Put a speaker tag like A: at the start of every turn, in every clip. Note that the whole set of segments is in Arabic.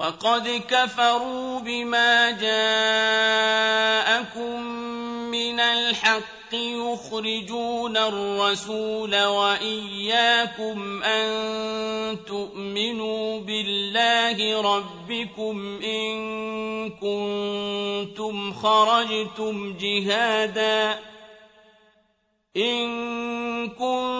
A: وقد كفروا بما جاءكم من الحق يخرجون الرسول واياكم ان تؤمنوا بالله ربكم ان كنتم خرجتم جهادا ان كنتم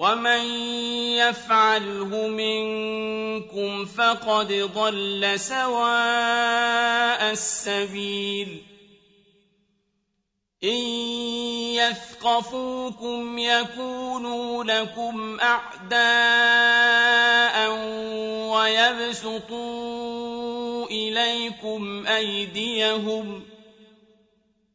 A: ومن يفعله منكم فقد ضل سواء السبيل ان يثقفوكم يكونوا لكم اعداء ويبسطوا اليكم ايديهم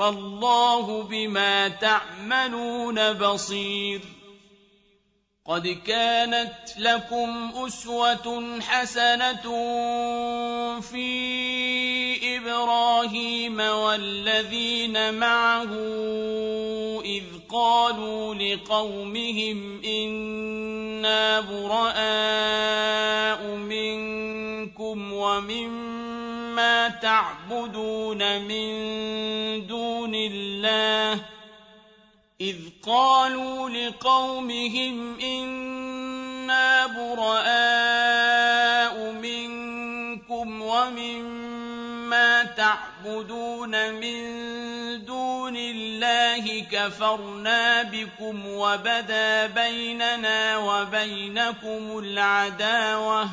A: والله بما تعملون بصير قد كانت لكم أسوة حسنة في إبراهيم والذين معه إذ قالوا لقومهم إنا براء منكم ومن تعبدون من دون الله إذ قالوا لقومهم إنا براء منكم ومما تعبدون من دون الله كفرنا بكم وبدا بيننا وبينكم العداوة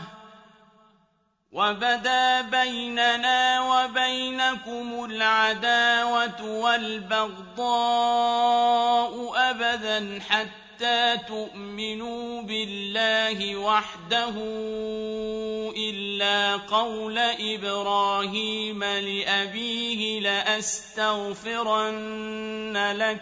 A: وبدا بيننا وبينكم العداوة والبغضاء أبدا حتى تؤمنوا بالله وحده إلا قول إبراهيم لأبيه لأستغفرن لك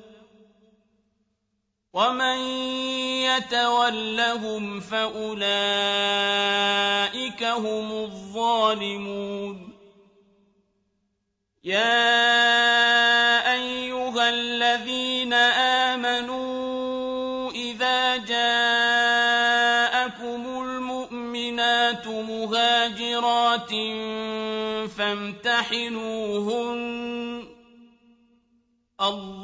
A: ومن يتولهم فأولئك هم الظالمون يا أيها الذين آمنوا إذا جاءكم المؤمنات مهاجرات فامتحنوهن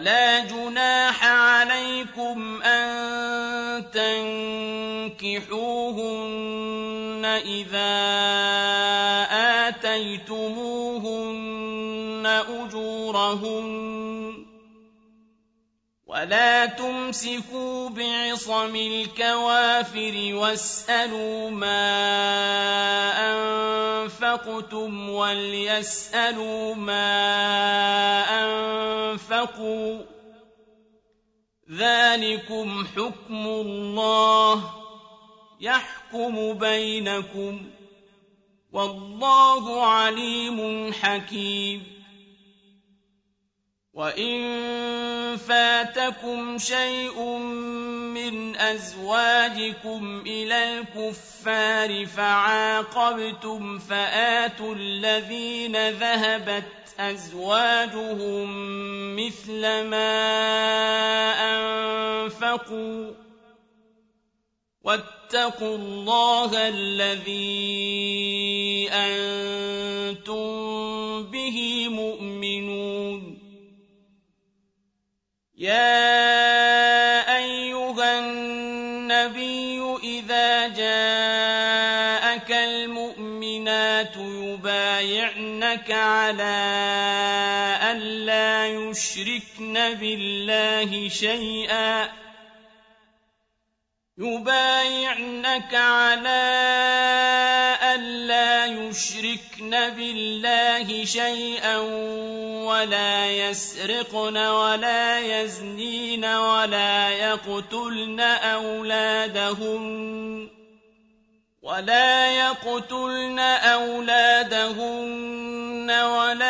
A: ولا جناح عليكم أن تنكحوهن إذا آتيتموهن أجورهن ولا تمسكوا بعصم الكوافر واسألوا ما أنفقتم وليسألوا ما أنفقوا ذلكم حكم الله يحكم بينكم والله عليم حكيم وَإِن فَاتَكُمْ شَيْءٌ مِّنْ أَزْوَاجِكُمْ إِلَى الْكُفَّارِ فَعَاقَبْتُمْ فَآتُوا الَّذِينَ ذَهَبَتْ أَزْوَاجُهُم مِّثْلَ مَا أَنفَقُوا ۚ وَاتَّقُوا اللَّهَ الَّذِي أَنتُم بِهِ مُؤْمِنُونَ يا أيها النبي إذا جاءك المؤمنات يبايعنك على أن لا يشركن بالله شيئا يبايعنك على ألا يشركن بالله شيئا ولا يسرقن ولا يزنين ولا يقتلن أولادهن ولا يقتلن أولادهن ولا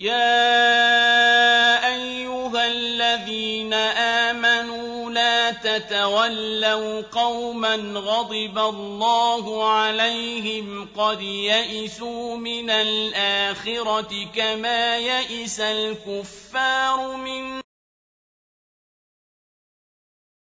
A: يَا أَيُّهَا الَّذِينَ آمَنُوا لَا تَتَوَلَّوْا قَوْمًا غَضِبَ اللَّهُ عَلَيْهِمْ قَدْ يَئِسُوا مِنَ الْآخِرَةِ كَمَا يَئِسَ الْكُفَّارُ مِنْ